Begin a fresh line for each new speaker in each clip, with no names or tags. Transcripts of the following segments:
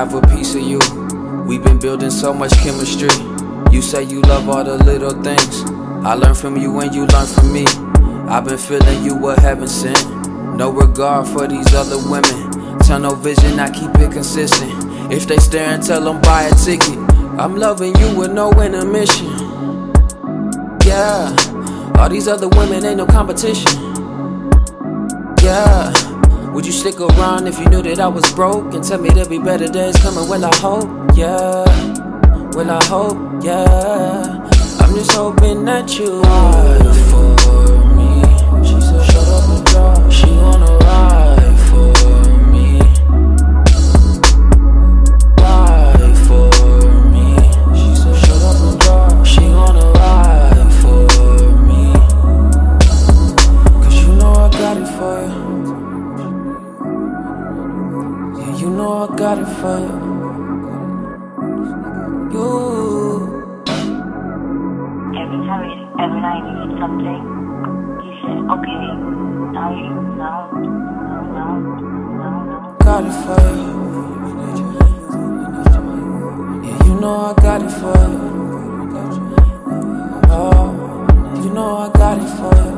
have a piece of you. We've been building so much chemistry. You say you love all the little things. I learn from you and you learn from me. I've been feeling you what heaven sent. No regard for these other women. Tunnel vision, I keep it consistent. If they stare and tell them buy a ticket, I'm loving you with no intermission. Yeah, all these other women ain't no competition. Yeah, would you stick around if you knew that I was broke and tell me there'll be better days coming? Well, I hope, yeah. Well, I hope, yeah. I'm just hoping that you ride got it for you. You.
Every time, every night you eat something, you say, okay, now you, now, now, now, now, now.
got it for you. Yeah, you know I got it for you. Oh, you know I got it for. You,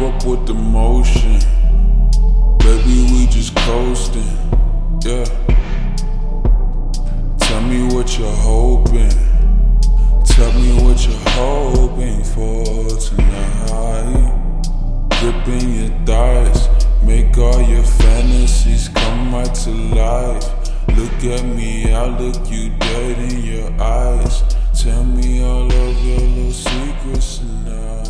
Up with the motion. Baby, we just coasting. Yeah. Tell me what you're hoping. Tell me what you're hoping for tonight. Gripping your thighs. Make all your fantasies come right to life. Look at me, I look you dead in your eyes. Tell me all of your little secrets tonight.